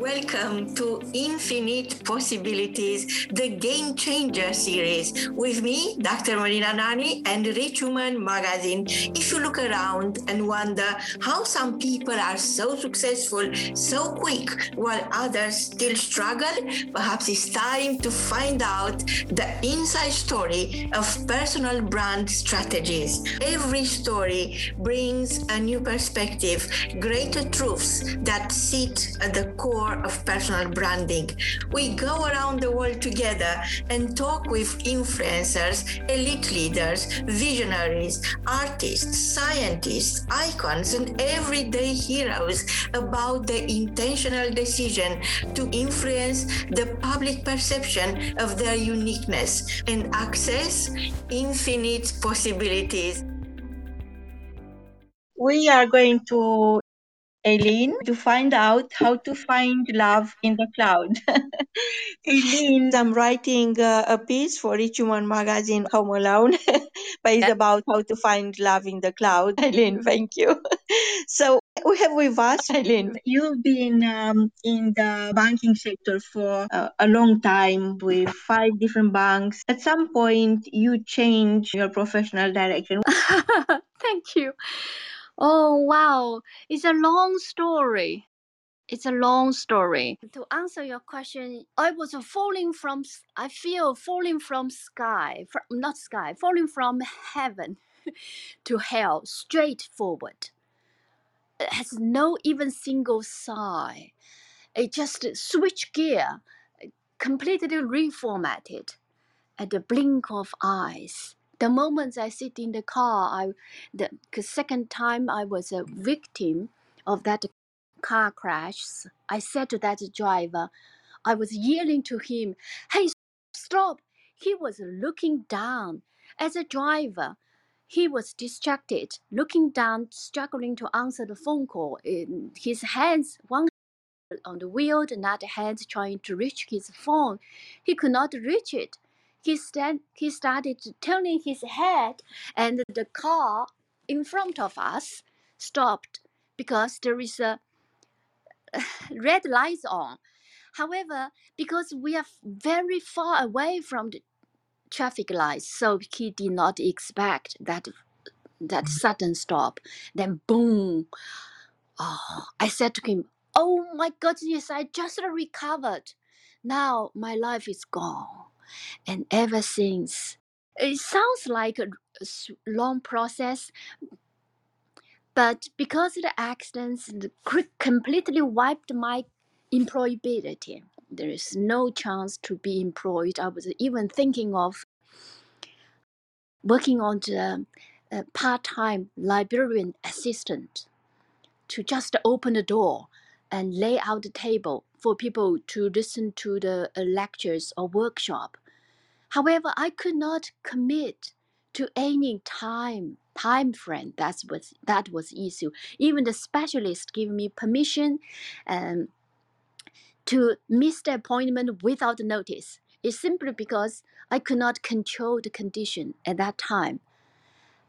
Welcome to Infinite Possibilities, the Game Changer series. With me, Dr. Marina Nani and Rich Woman Magazine. If you look around and wonder how some people are so successful so quick while others still struggle, perhaps it's time to find out the inside story of personal brand strategies. Every story brings a new perspective, greater truths that sit at the core of personal branding. We go around the world together and talk with influencers, elite leaders, visionaries, artists, scientists, icons, and everyday heroes about the intentional decision to influence the public perception of their uniqueness and access infinite possibilities. We are going to Aileen to find out how to find love in the cloud. Aileen, I'm writing uh, a piece for Rich Woman Magazine, Home Alone, but it's about how to find love in the cloud. Aileen, thank you. so we have with us, Aileen, you've been um, in the banking sector for uh, a long time with five different banks. At some point, you changed your professional direction. Thank you. Oh, wow. It's a long story. It's a long story. To answer your question, I was falling from, I feel falling from sky, from, not sky, falling from heaven to hell, straight forward. It has no even single sigh. It just switch gear, completely reformatted at the blink of eyes. The moment I sit in the car, I the 'cause second time I was a victim of that car crash. I said to that driver, I was yelling to him, "Hey, stop!" He was looking down. As a driver, he was distracted, looking down, struggling to answer the phone call. In his hands, one on the wheel, another hand trying to reach his phone. He could not reach it. He, stand, he started turning his head, and the car in front of us stopped because there is a red light on. However, because we are very far away from the traffic lights, so he did not expect that that sudden stop. Then boom, Oh, I said to him, Oh my goodness, I just recovered. Now my life is gone. And ever since, it sounds like a long process, but because of the accidents the completely wiped my employability, there is no chance to be employed. I was even thinking of working on the uh, part time librarian assistant to just open the door and lay out the table for people to listen to the uh, lectures or workshop. However, I could not commit to any time time frame. That's was that was issue. Even the specialist gave me permission um, to miss the appointment without notice. It's simply because I could not control the condition at that time.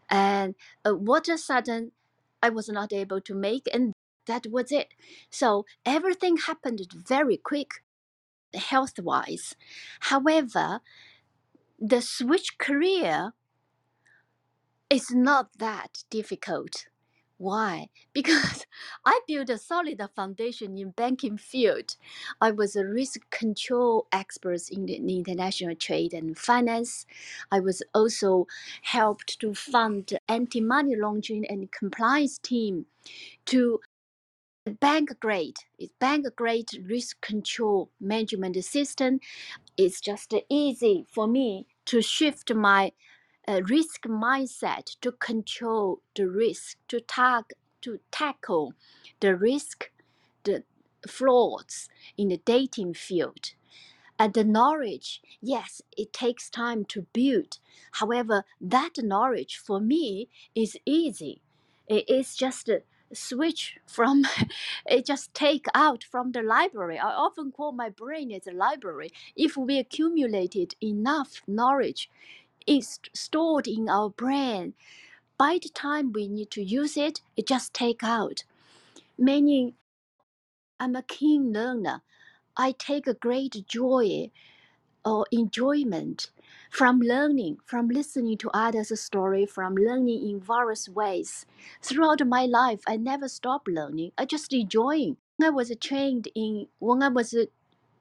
And uh, what a sudden I was not able to make, and that was it. So everything happened very quick, health wise. However, the switch career is not that difficult. Why? Because I built a solid foundation in banking field. I was a risk control expert in the international trade and finance. I was also helped to fund anti-money laundering and compliance team to bank grade. It's bank grade risk control management system. It's just easy for me to shift my uh, risk mindset to control the risk, to tag, to tackle the risk, the flaws in the dating field. And the knowledge, yes, it takes time to build. However, that knowledge for me is easy. It is just a switch from, it just take out from the library. I often call my brain as a library. If we accumulated enough knowledge, it's stored in our brain. By the time we need to use it, it just take out. Meaning I'm a keen learner. I take a great joy or enjoyment from learning, from listening to others' story, from learning in various ways. Throughout my life, I never stopped learning. I just enjoying. When I was trained in when I was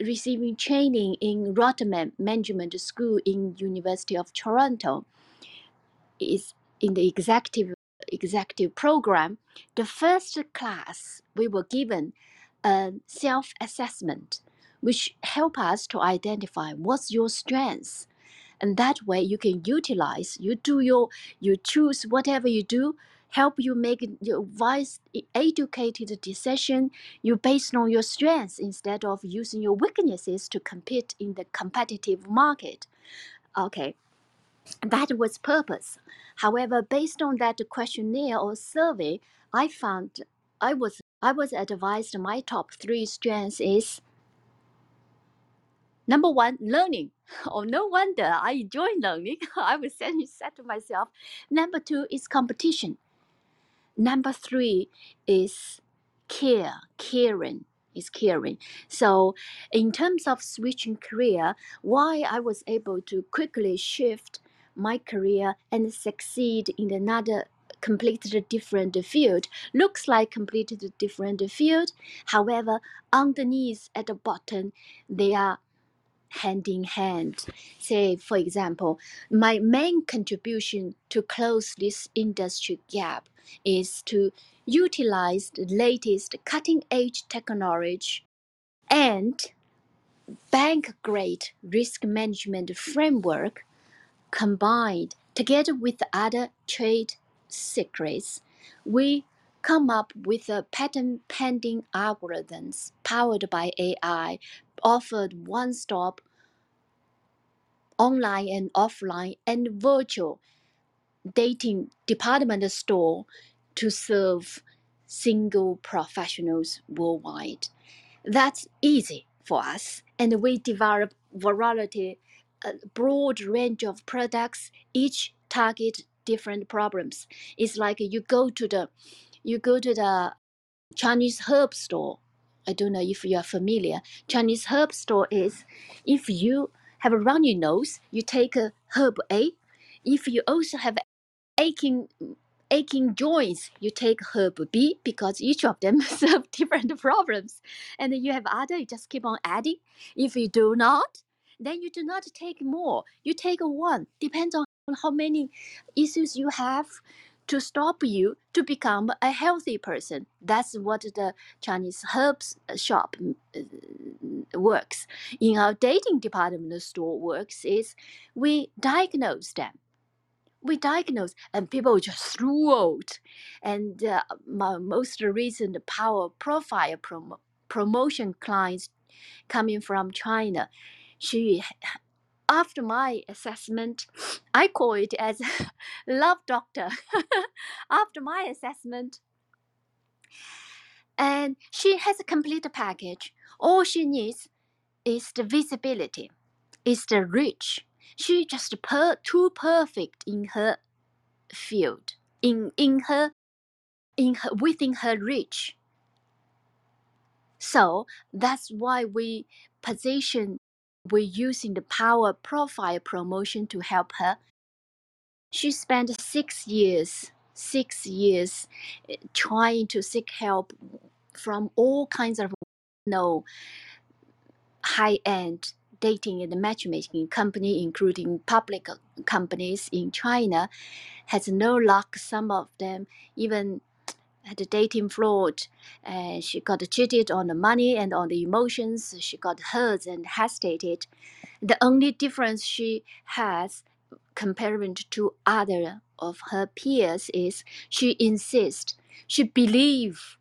receiving training in Rotman Management School in University of Toronto, is in the executive executive program. The first class we were given a self-assessment, which help us to identify what's your strengths and that way you can utilize you do your you choose whatever you do help you make your wise educated decision you based on your strengths instead of using your weaknesses to compete in the competitive market. Okay that was purpose. However based on that questionnaire or survey i found i was i was advised my top three strengths is Number one, learning. Oh, no wonder I enjoy learning. I was saying said to myself. Number two is competition. Number three is care, caring is caring. So, in terms of switching career, why I was able to quickly shift my career and succeed in another completely different field looks like completely different field however underneath at the bottom they are hand in hand. Say, for example, my main contribution to close this industry gap is to utilize the latest cutting edge technology and bank grade risk management framework combined together with other trade secrets. We come up with a patent pending algorithms powered by AI offered one stop online and offline and virtual dating department store to serve single professionals worldwide. That's easy for us, and we develop variety, a broad range of products, each target different problems. It's like you go to the, you go to the Chinese herb store. I don't know if you are familiar. Chinese herb store is if you have a runny nose, you take a herb A. If you also have aching aching joints, you take herb B because each of them serve different problems. And then you have other, you just keep on adding. If you do not, then you do not take more. You take one. Depends on how many issues you have to stop you to become a healthy person. That's what the Chinese herbs shop uh, works. In our dating department store works is we diagnose them we diagnose and people just threw out. And uh, my most recent power profile prom- promotion clients coming from China, she after my assessment, I call it as love doctor. after my assessment, and she has a complete package. All she needs is the visibility, is the reach. She just per- too perfect in her field, in in her in her within her reach. So that's why we position we're using the power profile promotion to help her. She spent six years, six years eh, trying to seek help from all kinds of you know, high-end dating and matchmaking company, including public companies in China, has no luck. Some of them even had a dating fraud and she got cheated on the money and on the emotions. She got hurt and hesitated. The only difference she has compared to other of her peers is she insists, she believes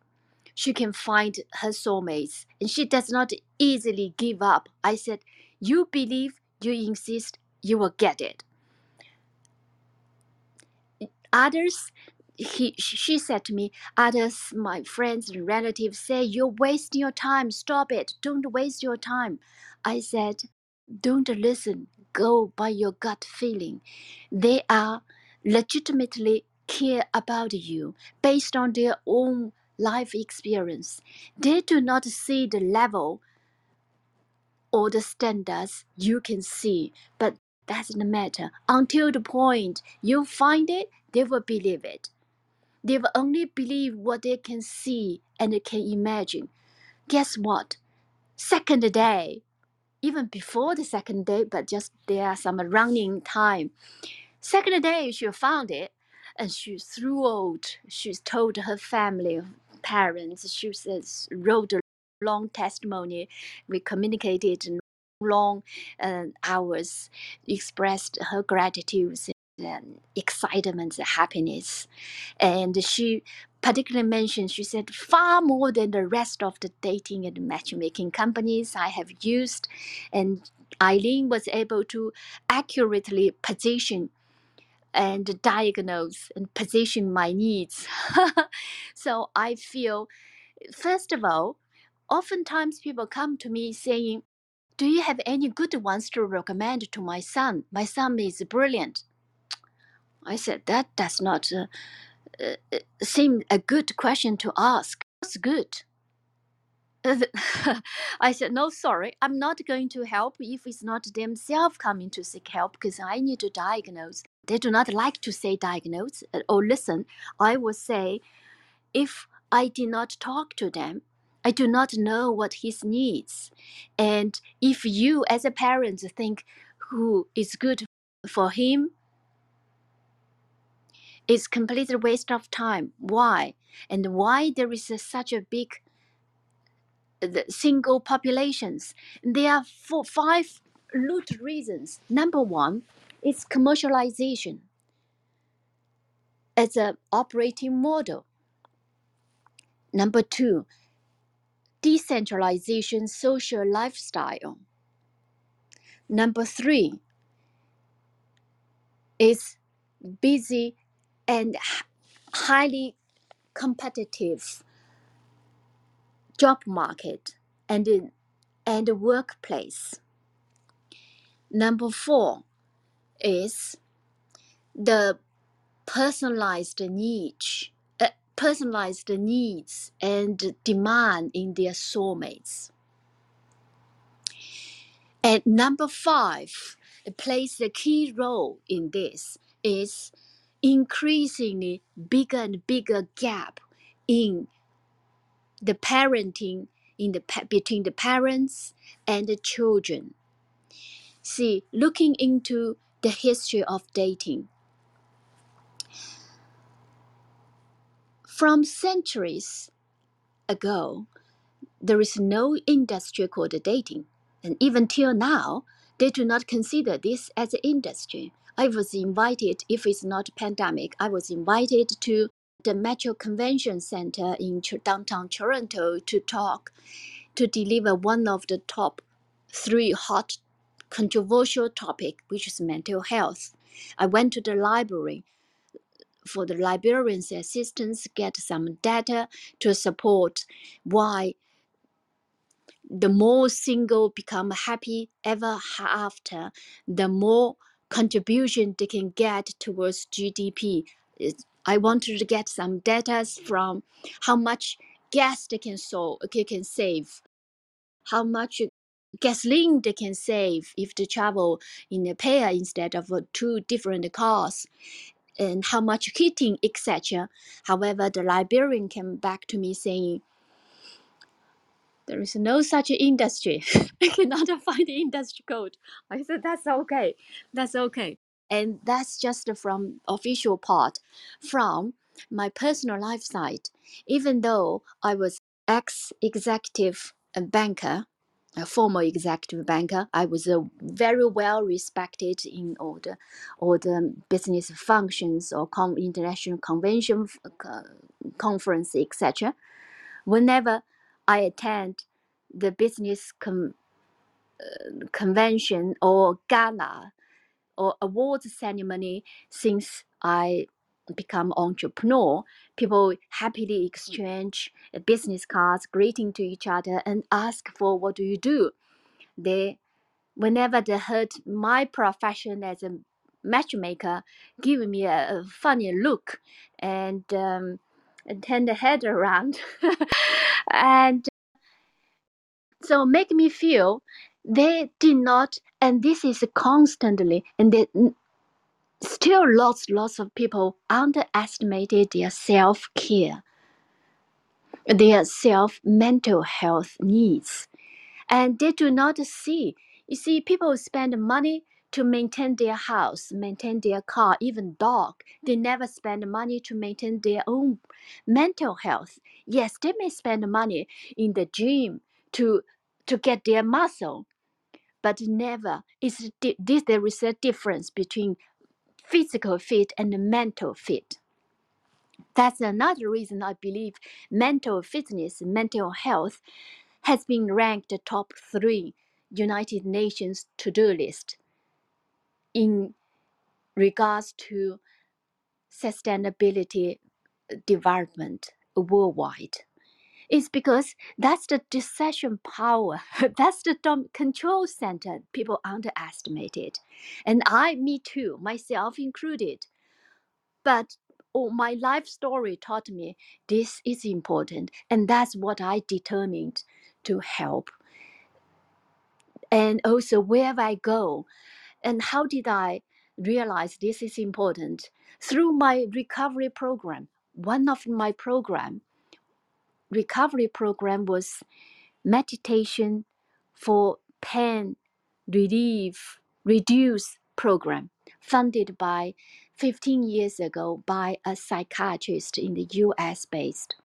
she can find her soulmates and she does not easily give up. I said, You believe, you insist, you will get it. Others, he, she said to me, others, my friends and relatives say, You're wasting your time. Stop it. Don't waste your time. I said, Don't listen. Go by your gut feeling. They are legitimately care about you based on their own life experience. They do not see the level or the standards you can see, but doesn't matter. Until the point you find it, they will believe it. They will only believe what they can see and can imagine. Guess what? Second day, even before the second day, but just there are some running time. Second day, she found it and she threw out, She told her family, parents, she says, wrote a long testimony. We communicated long uh, hours, expressed her gratitude and excitement, happiness. And she particularly mentioned, she said, far more than the rest of the dating and matchmaking companies I have used. And Eileen was able to accurately position and diagnose and position my needs. so I feel, first of all, oftentimes people come to me saying, Do you have any good ones to recommend to my son? My son is brilliant. I said, That does not uh, uh, uh seem a good question to ask. What's good? I said, No, sorry, I'm not going to help if it's not themselves coming to seek help because I need to diagnose. They do not like to say diagnose uh, or listen. I will say, if I did not talk to them, I do not know what his needs. And if you, as a parent, think who is good for him, it's complete waste of time. Why? And why there is a, such a big uh, the single populations. There are four, five root reasons. Number one is commercialization as an operating model. Number two, decentralization social lifestyle. Number three is busy and highly competitive job market and and workplace. Number four is the personalized needs, uh, personalized needs and demand in their soulmates. And number five plays a key role in this is increasingly bigger and bigger gap in the parenting in the between the parents and the children. See, looking into the history of dating. From centuries ago, there is no industry called dating. And even till now, they do not consider this as an industry. I was invited, if it's not pandemic, I was invited to the Metro Convention Center in downtown Toronto to talk, to deliver one of the top three hot controversial topic, which is mental health. I went to the library for the librarian's assistance, get some data to support why the more single become happy ever after, the more contribution they can get towards GDP. I wanted to get some data from how much gas they can so they can save, how much gasoline they can save if they travel in a pair instead of uh, two different cars, and how much heating, etc. However, the librarian came back to me saying there is no such industry. I cannot find the industry code. I said that's okay. That's okay. And that's just from official part. From my personal life side, even though I was ex-executive banker, a former executive banker, I was very well respected in all the, all the business functions or con- international convention uh, conference, etc. Whenever I attend the business uh, convention or gala or awards ceremony since I become entrepreneur, people happily exchange business cards, greeting to each other, and ask for what do you do. They, whenever they heard my profession as a matchmaker, give me a, a funny look, and um, and turn the head around and so make me feel they did not and this is constantly and they, still lots lots of people underestimated their self-care their self mental health needs. And they do not see you see people spend money to maintain their house maintain their car even dog. They mm-hmm. never spend money to maintain their own mental health. Yes they may spend money in the gym to to get their muscle but never is this there is a difference between physical fit and mental fit. That's another reason i believe mental fitness mental health has been ranked the top three United Nations to-do list in regards to sustainability uh, development worldwide. It's because that's the decision power, that's the control center people underestimated. And I, me too, myself included. But oh, my life story taught me this is important, and that's what I determined to help and also wherever I go. And how did I realize this is important? Through my recovery program. One of my program, recovery program was meditation for pain relief, reduce program funded by 15 years ago by a psychiatrist in the US based.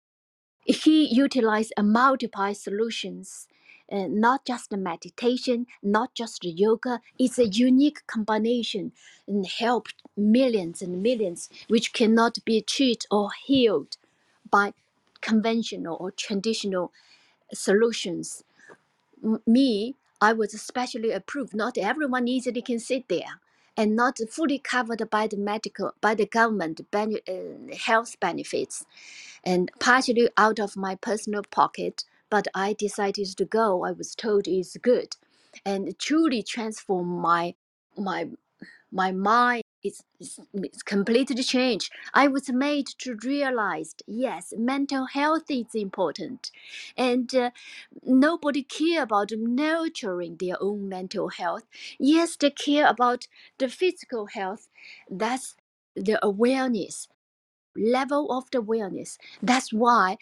he utilized a multiple solutions not just the meditation not just the yoga. It's a unique combination and helped millions and millions which cannot be treated or healed by conventional or traditional solutions. M- me i was specially approved. Not everyone easily can sit there and not fully covered by the medical by the government ben- uh, health benefits. And partially out of my personal pocket, but I decided to go. I was told it's good, and truly transformed my my my mind. It's, it's, it's completely changed. I was made to realize, yes, mental health is important, and uh, nobody care about nurturing their own mental health. Yes, they care about the physical health. That's the awareness level of the awareness. That's why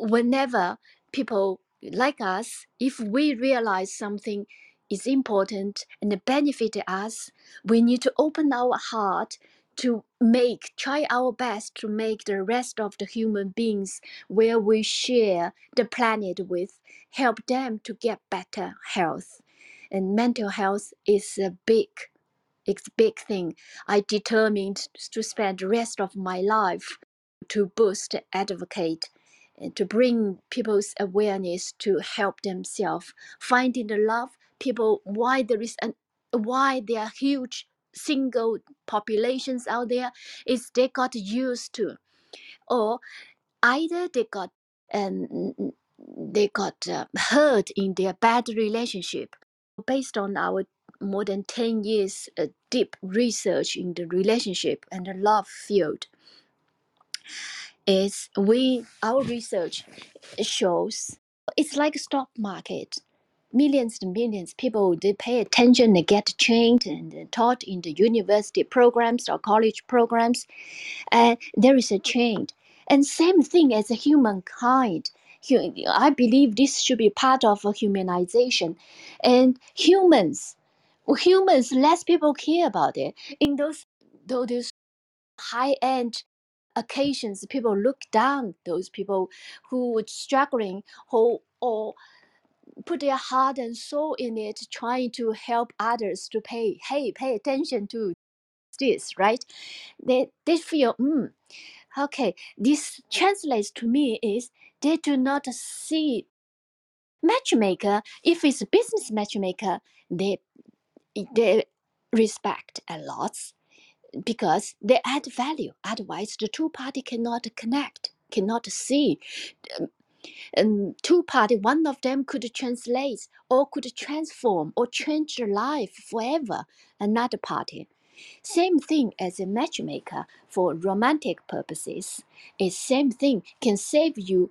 whenever people like us, if we realize something is important and benefit us, we need to open our heart to make, try our best to make the rest of the human beings where we share the planet with, help them to get better health. And mental health is a big it's a big thing. I determined to spend the rest of my life to boost, advocate, to bring people's awareness to help themselves. Finding the love. People, why there is an, why there are huge single populations out there, is they got used to, or either they got and they got uh, hurt in their bad relationship. Based on our more than 10 years uh, deep research in the relationship and the love field is we our research shows it's like a stock market. Millions and millions people they pay attention they get trained and uh, taught in the university programs or college programs and there is a change. And same thing as humankind. Hu- i believe this should be part of humanization. And humans humans less people care about it. In those those high end occasions people look down those people who were struggling who or put their heart and soul in it trying to help others to pay hey pay attention to this right? They they feel mm, okay this translates to me is they do not see matchmaker. If it's a business matchmaker they they respect a lot because they add value otherwise the two party cannot connect cannot see um, and two party one of them could translate or could transform or change life forever another party Same thing as a matchmaker for romantic purposes. It's same thing can save you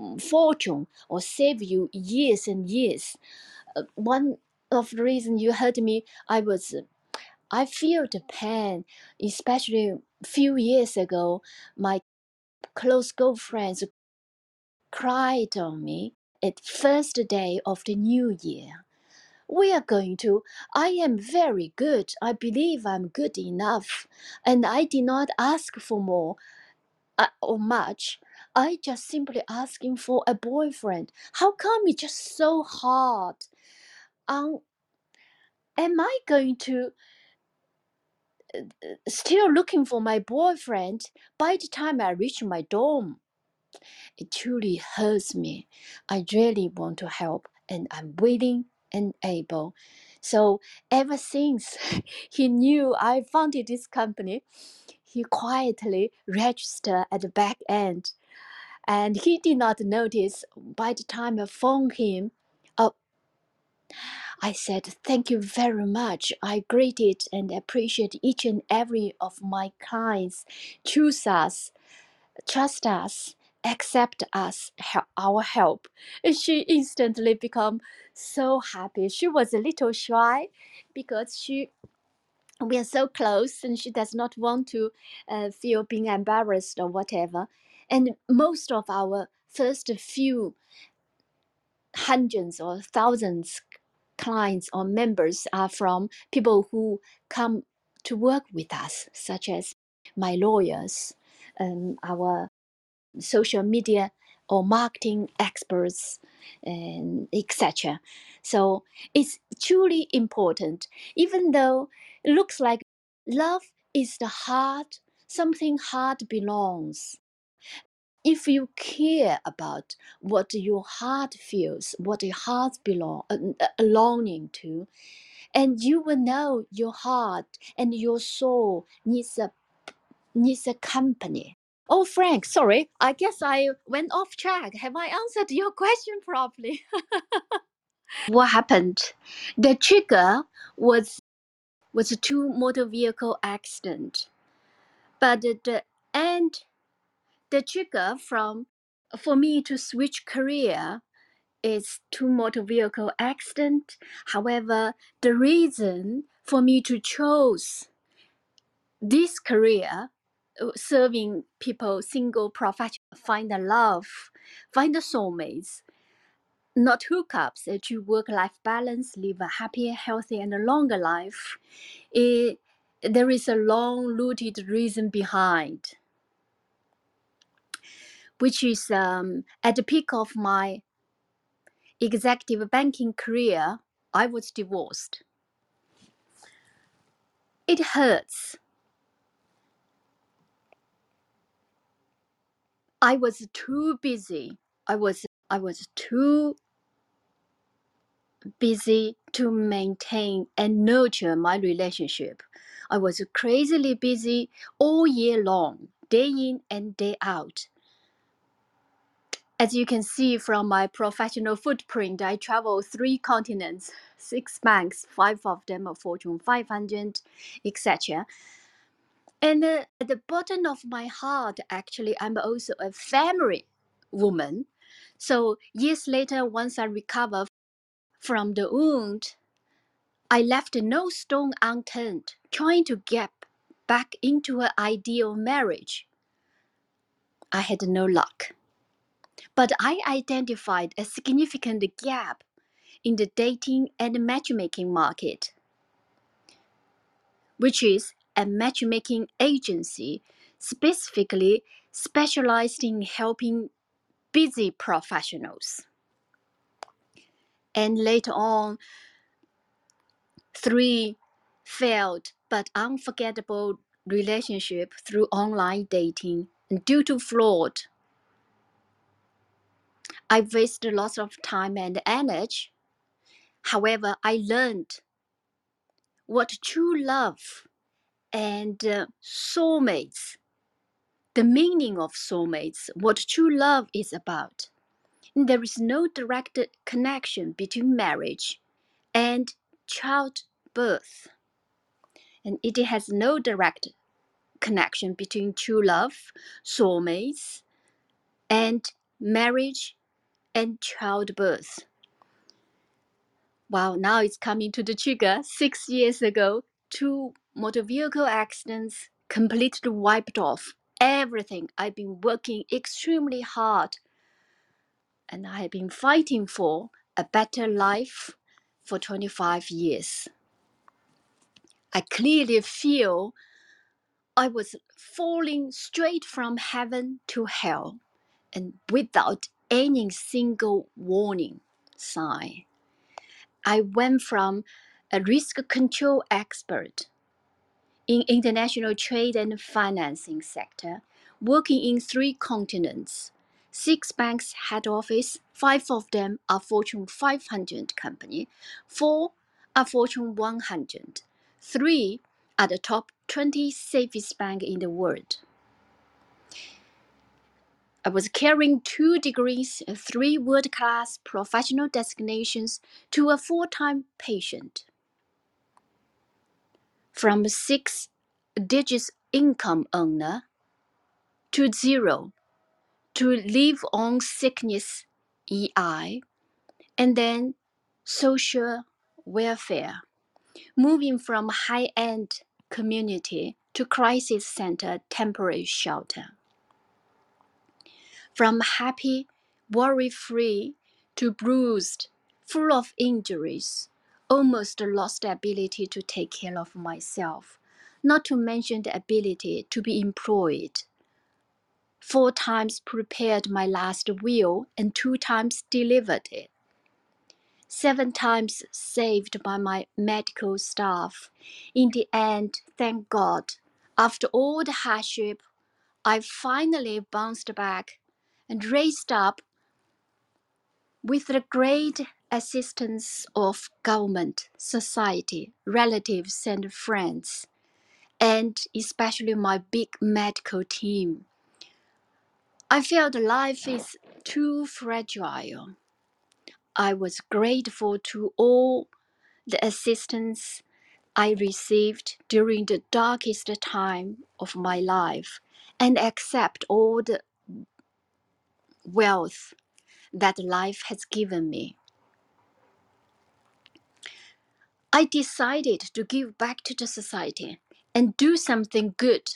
mm, fortune or save you years and years. Uh, one of the reason you heard me, I was uh, I feel the pain, especially few years ago. My close girlfriends cried on me at first day of the new year. We are going to. I am very good. I believe I'm good enough, and I did not ask for more uh, or much. I just simply asking for a boyfriend. How come it's just so hard? Um, am I going to still looking for my boyfriend by the time I reach my dorm? It truly hurts me. I really want to help, and I'm willing and able. So ever since he knew I founded this company, he quietly registered at the back end and he did not notice by the time I phoned him. I said, Thank you very much. I greeted and appreciate each and every of my clients. Choose us, trust us, accept us, our help. And she instantly become so happy. She was a little shy because she we are so close and she does not want to uh, feel being embarrassed or whatever. And most of our first few hundreds or thousands clients or members are from people who come to work with us, such as my lawyers, um, our social media or marketing experts, and etc. So it's truly important, even though it looks like love is the heart, something heart belongs if you care about what your heart feels, what your heart belong, uh, uh, longing to, and you will know your heart and your soul needs a needs a company. Oh, Frank, sorry, I guess I went off track. Have I answered your question properly? what happened? The trigger was was a two motor vehicle accident, but the, the end the trigger from for me to switch career is two motor vehicle accident. However, the reason for me to choose this career, uh, serving people, single professional, find a love, find the soulmates, not hookups, uh, to work-life balance, live a happier, healthy and a longer life. It, there is a long-rooted reason behind which is um, at the peak of my executive banking career, I was divorced. It hurts. I was too busy. I was I was too busy to maintain and nurture my relationship. I was crazily busy all year long, day in and day out. As you can see from my professional footprint, I travel three continents, six banks, five of them are Fortune 500, etc. And uh, at the bottom of my heart, actually, I'm also a family woman. So years later, once I recover from the wound, I left no stone unturned, trying to get back into an ideal marriage. I had no luck. But I identified a significant gap in the dating and matchmaking market, which is a matchmaking agency specifically specialized in helping busy professionals. And later on, three failed but unforgettable relationship through online dating due to fraud. I wasted lots of time and energy However, I learned what true love and uh, soulmates, the meaning of soulmates, what true love is about. There is no direct connection between marriage and childbirth. and it has no direct connection between true love, soulmates, and marriage and childbirth. Well, now it's coming to the trigger. Six years ago, two motor vehicle accidents completely wiped off everything. I've been working extremely hard and I have been fighting for a better life for 25 years. I clearly feel I was falling straight from heaven to hell and without any single warning sign. I went from a risk control expert in international trade and financing sector, working in three continents, six banks head office, five of them are Fortune 500 company, four are Fortune 100, three are the top 20 safest bank in the world. I was carrying two degrees, uh, three world class professional designations to a full time patient. From six digits income earner to zero to live on sickness EI and then social welfare, moving from high end community to crisis center temporary shelter. From happy, worry free to bruised, full of injuries, almost lost the ability to take care of myself, not to mention the ability to be employed. Four times prepared my last will and two times delivered it. Seven times saved by my medical staff. In the end, thank God, after all the hardship, I finally bounced back and raised up with the great assistance of government, society, relatives, and friends, and especially my big medical team. I felt life is too fragile. I was grateful to all the assistance I received during the darkest time of my life and accept all the wealth that life has given me. I decided to give back to the society and do something good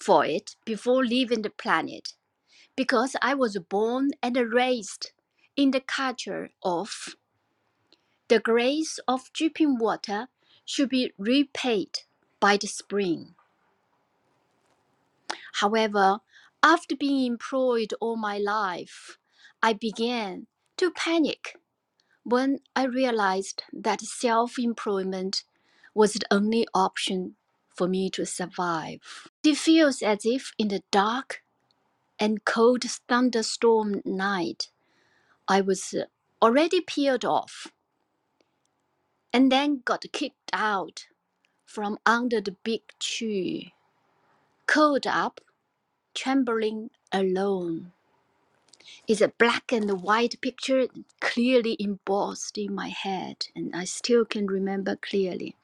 for it before leaving the planet because I was born and raised in the culture of the grace of dripping water should be repaid by the spring. However, after being employed all my life, I began to panic when I realized that self employment was the only option for me to survive. It feels as if in the dark and cold thunderstorm night, I was already peeled off and then got kicked out from under the big tree, curled up, trembling alone. It's a black and white picture clearly embossed in my head, and I still can remember clearly.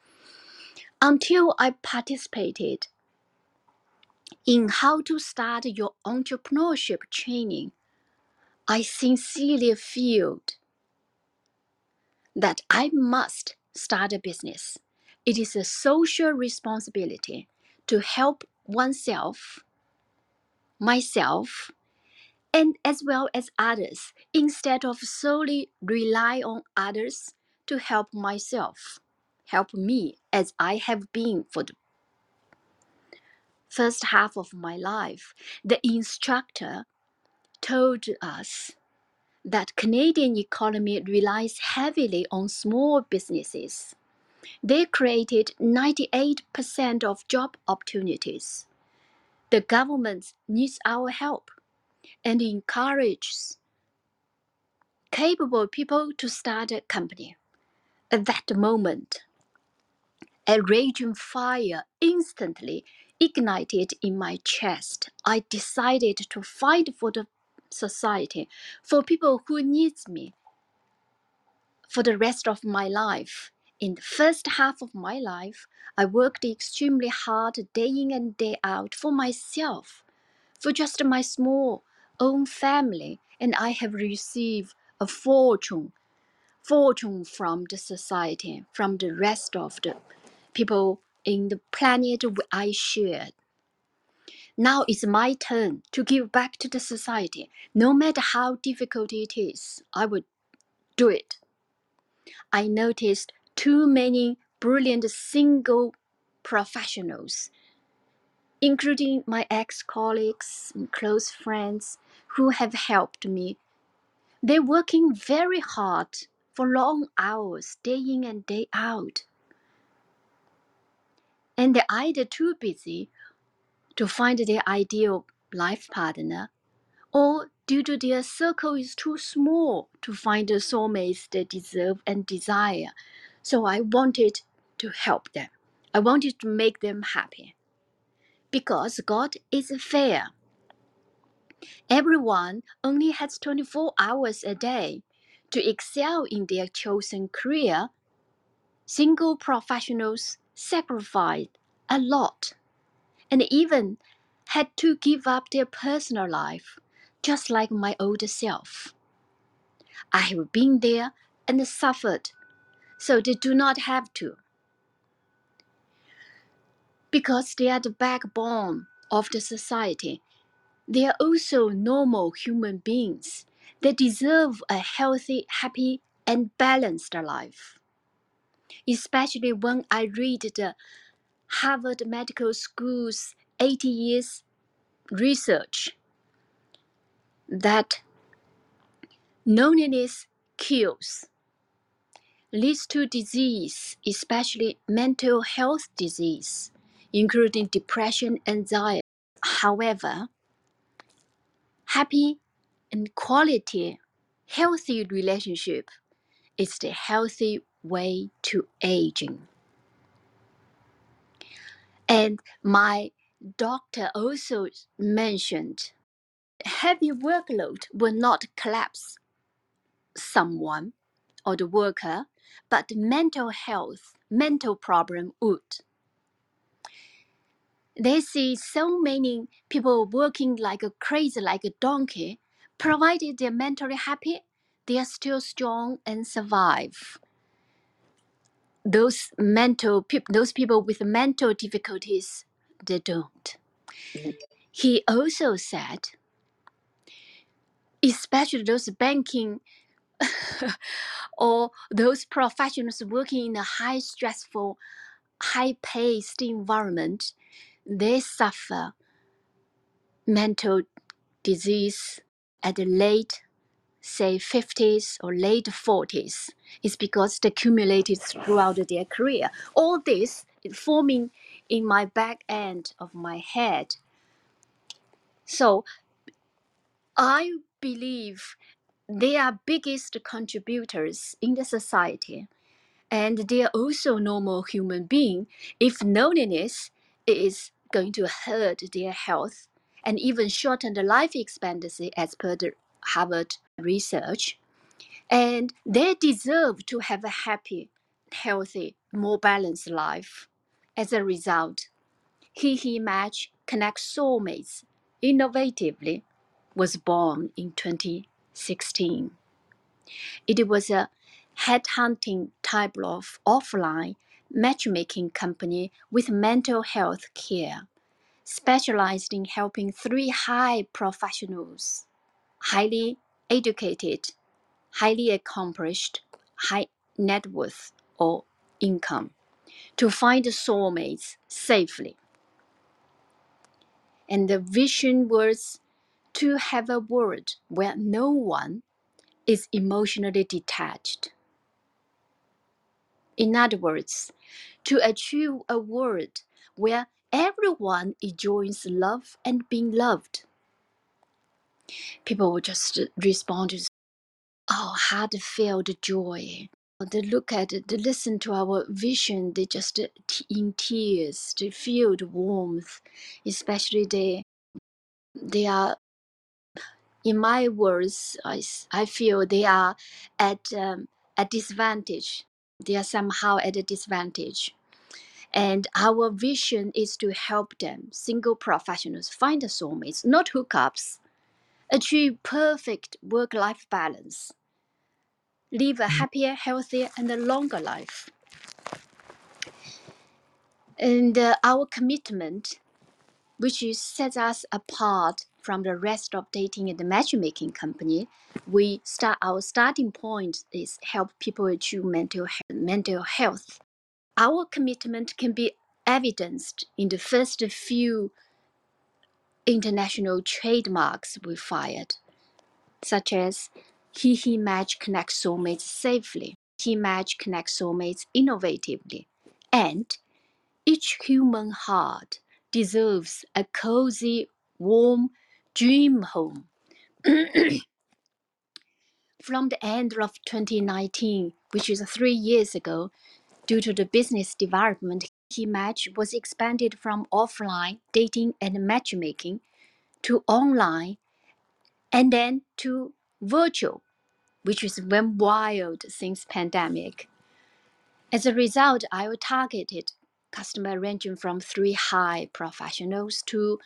Until I participated in how to start your entrepreneurship training, I sincerely feel that I must start a business. It is a social responsibility to help oneself, myself, and as well as others instead of solely rely on others to help myself help me as i have been for the first half of my life the instructor told us that canadian economy relies heavily on small businesses. They created 98% of job opportunities the government needs our help and encourages capable people to start a company. At that moment, a raging fire instantly ignited in my chest. I decided to fight for the society, for people who needs me for the rest of my life In the first half of my life, I worked extremely hard day in and day out for myself, for just my small own family, and I have received a fortune, fortune from the society, from the rest of the people in the planet I shared. Now it's my turn to give back to the society. No matter how difficult it is, I would do it. I noticed too many brilliant single professionals, including my ex colleagues and close friends who have helped me. They're working very hard for long hours, day in and day out. And they're either too busy to find their ideal life partner, or due to their circle is too small to find the soulmates they deserve and desire. So I wanted to help them. I wanted to make them happy. Because God is fair. Everyone only has 24 hours a day to excel in their chosen career. Single professionals sacrificed a lot and even had to give up their personal life, just like my older self. I have been there and suffered, so they do not have to. Because they are the backbone of the society, they are also normal human beings. They deserve a healthy, happy, and balanced life. Especially when I read the Harvard Medical School's 80 years research that loneliness kills, leads to disease, especially mental health disease, including depression, anxiety. However, happy and quality, healthy relationship is the healthy way to aging. And my doctor also mentioned heavy workload will not collapse someone or the worker, but mental health, mental problem would. They see so many people working like a crazy, like a donkey. Provided they're mentally happy, they are still strong and survive. Those mental those people with mental difficulties, they don't. He also said, especially those banking or those professionals working in a high stressful, high paced environment, they suffer mental disease at the late, say 50s or late 40s. It's because they accumulated throughout their career. All this is forming in my back end of my head. So I believe they are biggest contributors in the society and they are also normal human being if loneliness is going to hurt their health and even shorten the life expectancy as per the harvard research. And they deserve to have a happy healthy more balanced life. As a result he he match connect soulmates innovatively was born in 2016 it was a headhunting type of offline matchmaking company with mental health care, specialized in helping three high professionals, highly educated, highly accomplished, high net worth or income, to find soulmates safely. And the vision was to have a world where no one is emotionally detached. In other words, to achieve a world where everyone enjoys love and being loved. People will just respond to, oh, heartfelt joy. They look at they listen to our vision, they just in tears, they feel the warmth, especially they, they are, in my words, I, I feel they are at um, a disadvantage they are somehow at a disadvantage. And our vision is to help them, single professionals, find the soulmates, not hookups, achieve perfect work life balance, live a happier, healthier, and a longer life. And uh, our commitment, which is, sets us apart from the rest of dating and matchmaking company, we start our starting point is help people achieve mental he- mental health. Our commitment can be evidenced in the first few international trademarks we fired, such as He He Match connects soulmates safely, He Match connects soulmates innovatively, and each human heart deserves a cozy, warm dream home. From the end of 2019, which is three years ago, due to the business development, He Match was expanded from offline dating and matchmaking to online and then to virtual, which is went wild since pandemic. As a result, I targeted customer ranging from three high professionals to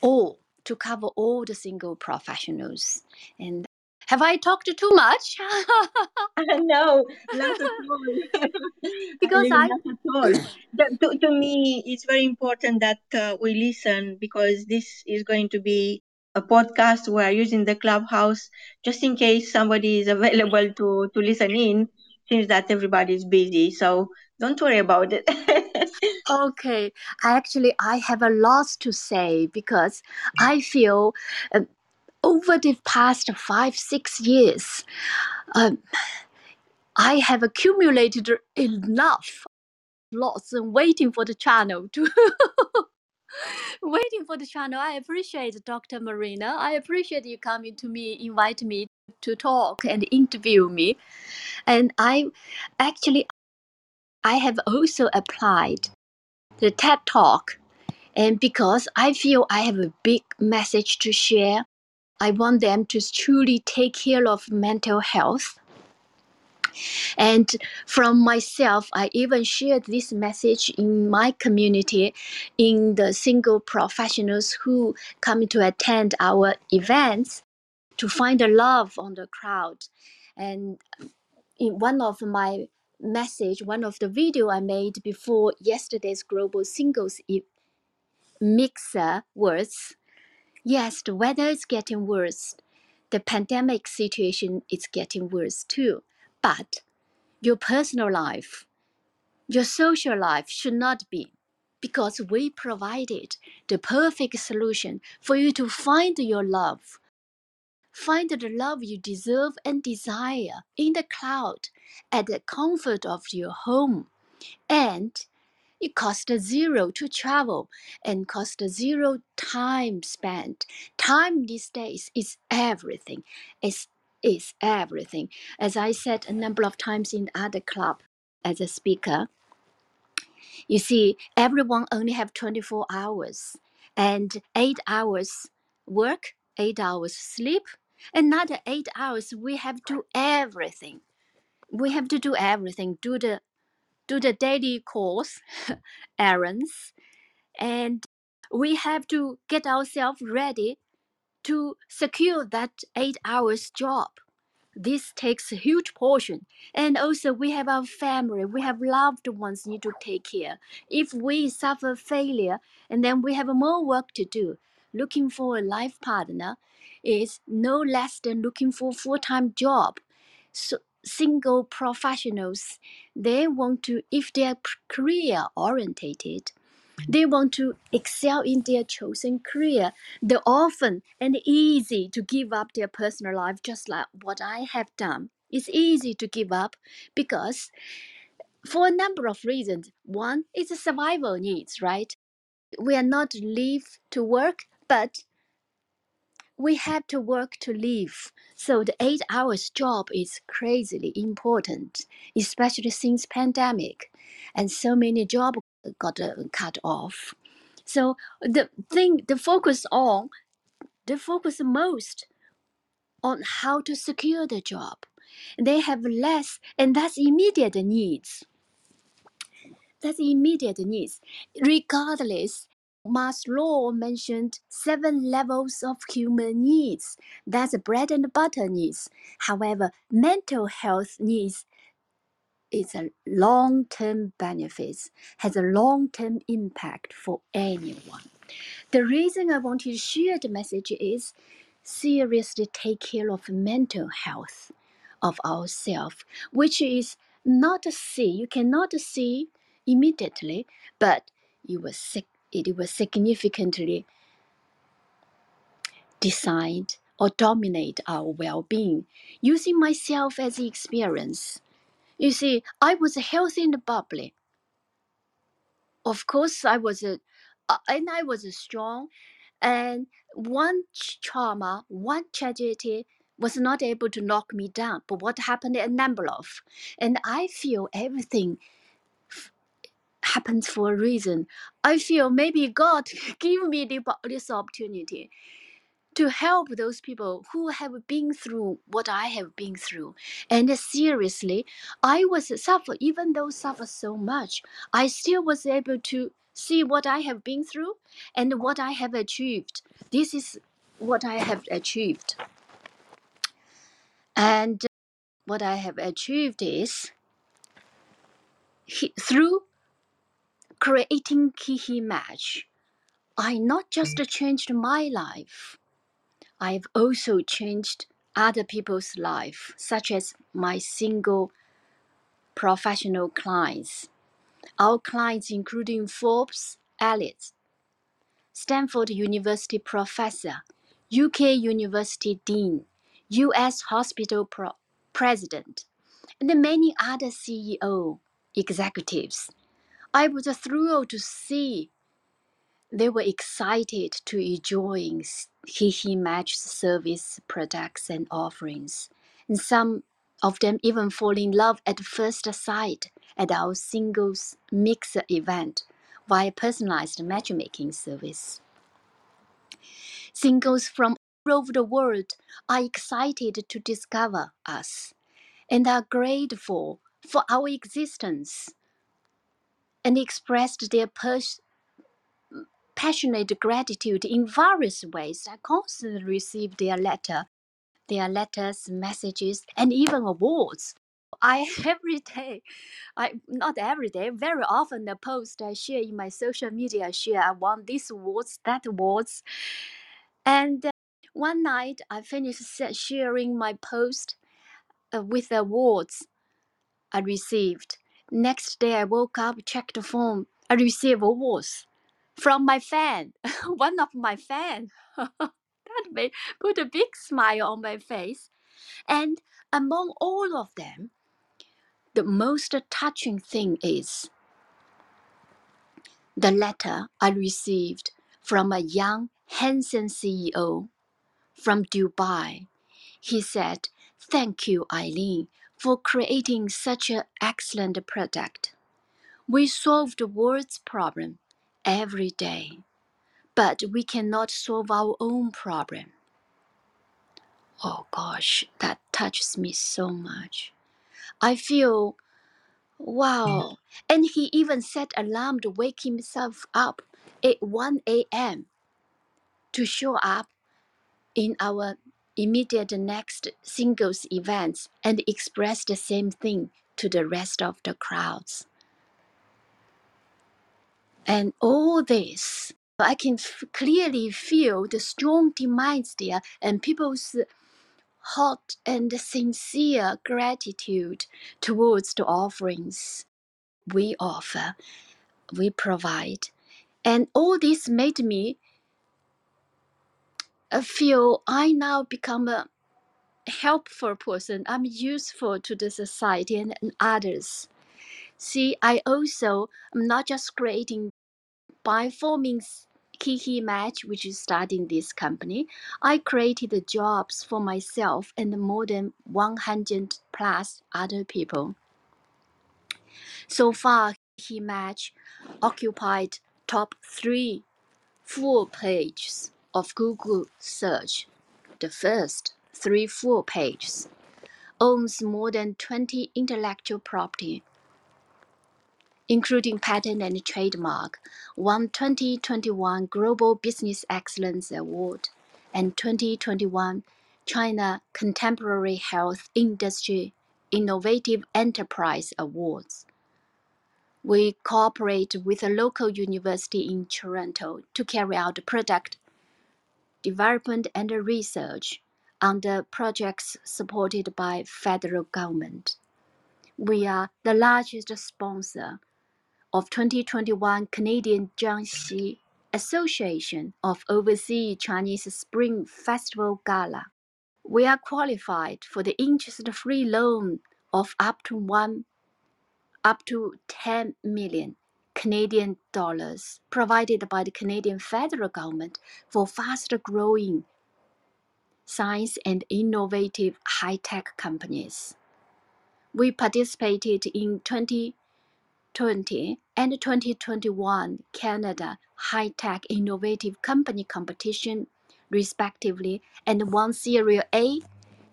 all to cover all the single professionals. And have I talked too much? no, not at all. Because I- not at all. To, to me, it's very important that uh, we listen because this is going to be a podcast. We are using the clubhouse just in case somebody is available to to listen in. Since that everybody is busy, so don't worry about it. Okay, I actually I have a lot to say because I feel uh, over the past five six years, um, I have accumulated enough lots and waiting for the channel to waiting for the channel. I appreciate Dr. Marina. I appreciate you coming to me, invite me to talk and interview me, and I actually I have also applied the TED Talk And because I feel I have a big message to share, I want them to truly take care of mental health. And from myself, I even shared this message in my community, in the single professionals who come to attend our events to find the love on the crowd. And in one of my message, one of the video I made before yesterday's global singles e- mixer words Yes, the weather is getting worse. The pandemic situation is getting worse too. But your personal life, your social life should not be because we provided the perfect solution for you to find your love. Find the love you deserve and desire in the cloud at the comfort of your home. And it costs zero to travel and costs zero time spent. Time these days is everything. It's, is everything. As I said a number of times in other club as a speaker, you see, everyone only have 24 hours and eight hours work, eight hours sleep, another eight hours we have to do everything. We have to do everything, do the do the daily course, errands, and we have to get ourselves ready to secure that eight hours job. This takes a huge portion. And also we have our family we have loved ones need to take care. If we suffer failure and then we have more work to do. Looking for a life partner is no less than looking for a full-time job. So single professionals they want to if they are career orientated mm-hmm. they want to excel in their chosen career. They're often and easy to give up their personal life, just like what I have done. It's easy to give up because, for a number of reasons. One is the survival needs, right? We are not live to work, but we have to work to live. So the eight hours job is crazily important, especially since pandemic, and so many jobs got uh, cut off. So the thing, the focus on, the focus most on how to secure the job, They have less, and that's immediate needs. That's immediate needs. Regardless, Maslow mentioned seven levels of human needs. That's bread and butter needs. However, mental health needs is a long-term benefits, has a long-term impact for anyone. The reason I want to share the message is seriously take care of mental health of ourselves, which is not see. You cannot see immediately, but you will sig- it will significantly decide or dominate our well-being. Using myself as the experience, you see, I was healthy and bubbly. Of course, I was a, uh, and I was strong And one trauma, one tragedy was not able to knock me down. But what happened a number of? And I feel everything happens for a reason. I feel maybe God give me the, this opportunity to help those people who have been through what I have been through. And seriously, I was suffer, even though suffer so much, I still was able to see what I have been through and what I have achieved. This is what I have achieved. And what I have achieved is he, through creating He He Match, I not just changed my life, I've also changed other people's life, such as my single professional clients. Our clients including Forbes Elliott, Stanford University professor, UK University dean, US hospital pro- president, and many other CEO executives. I was thrilled to see They were excited to enjoying He He Match service products and offerings, and some of them even fall in love at first sight at our singles mix event via personalized matchmaking service. Singles from all over the world are excited to discover us and are grateful for our existence and expressed their pers- passionate gratitude in various ways. I constantly receive their letter, their letters, messages, and even awards. I every day, I not every day, very often the post I share in my social media I share I want this awards, that awards, and uh, one night I finished sharing my post uh, with the awards I received. Next day I woke up, checked the phone, I received awards from my fan, one of my fan. that made put a big smile on my face. And among all of them, the most touching thing is the letter I received from a young, handsome CEO from Dubai. He said, Thank you, Eileen, for creating such an excellent product. We solve the world's problem every day, but we cannot solve our own problem. Oh gosh, that touches me so much. I feel wow. And he even set alarm to wake himself up at 1 a.m. to show up in our immediate next singles events and express the same thing to the rest of the crowds. And all this, I can f- clearly feel the strong demands there and people's hot and sincere gratitude towards the offerings we offer, we provide. And all this made me uh, feel I now become a helpful person. I'm useful to the society and, and others. See, I also am not just creating by forming He He Match, which is starting this company, I created the jobs for myself and more than 100 plus other people. So far, He He Match occupied top three full pages of Google search, the first three full pages. owns more than 20 intellectual property, including patent and trademark, won 2021 Global Business Excellence Award and 2021 China Contemporary Health Industry Innovative Enterprise Awards. We cooperate with a local university in Toronto to carry out the product development and research under projects supported by federal government. We are the largest sponsor of 2021 Canadian Jiangxi Association of Overseas Chinese Spring Festival Gala. We are qualified for the interest-free loan of up to one up to 10 million Canadian dollars provided by the Canadian federal government for fast growing science and innovative high tech companies. We participated in 2020 and 2021 Canada High Tech Innovative Company competition, respectively, and won Series A,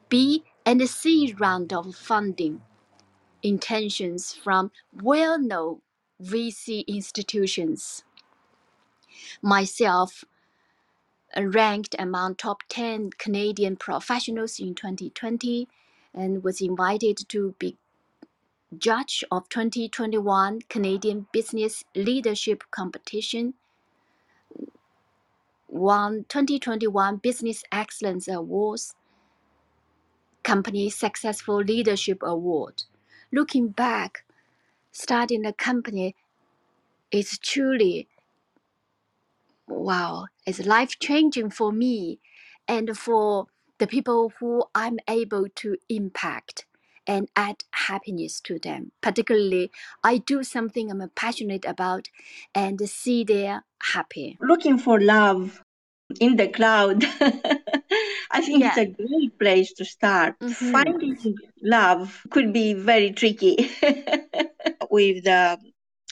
B, and C round of funding intentions from well known VC institutions. Myself uh, ranked among top 10 Canadian professionals in 2020 and was invited to be judge of 2021 Canadian Business Leadership Competition, won 2021 Business Excellence Awards, Company Successful Leadership Award. Looking back, starting a company is truly wow, it's life changing for me and for the people who I'm able to impact and add happiness to them. Particularly, I do something I'm passionate about and see they're happy. Looking for love in the cloud. I think it's a great place to start. Mhm. Finding love could be very tricky with the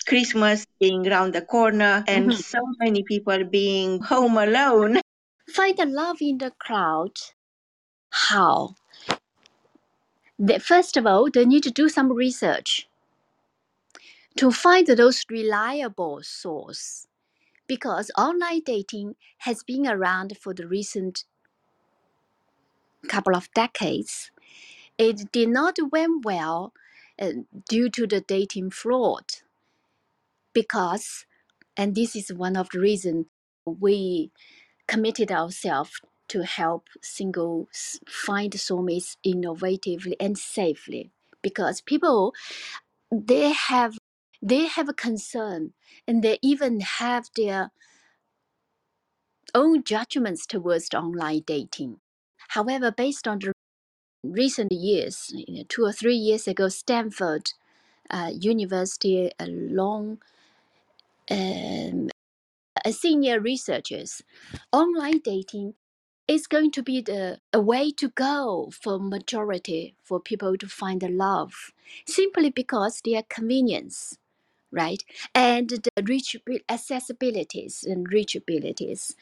Christmas being around the corner and Mhm. so many people being home alone. Find the love in the crowd. How? The, first of all, they need to do some research to find those reliable source because online dating has been around for the recent couple of decades. It did not went well uh, due to the dating fraud because, and this is one of the reasons we committed ourselves to help singles find soulmates innovatively and safely because people they have they have a concern and they even have their own judgments towards online dating however based on the recent years you know, two or three years ago stanford uh, university along um, uh, senior researchers online dating is going to be the a way to go for majority for people to find the love simply because their convenience right? And the reachability accessibilities and reachabilities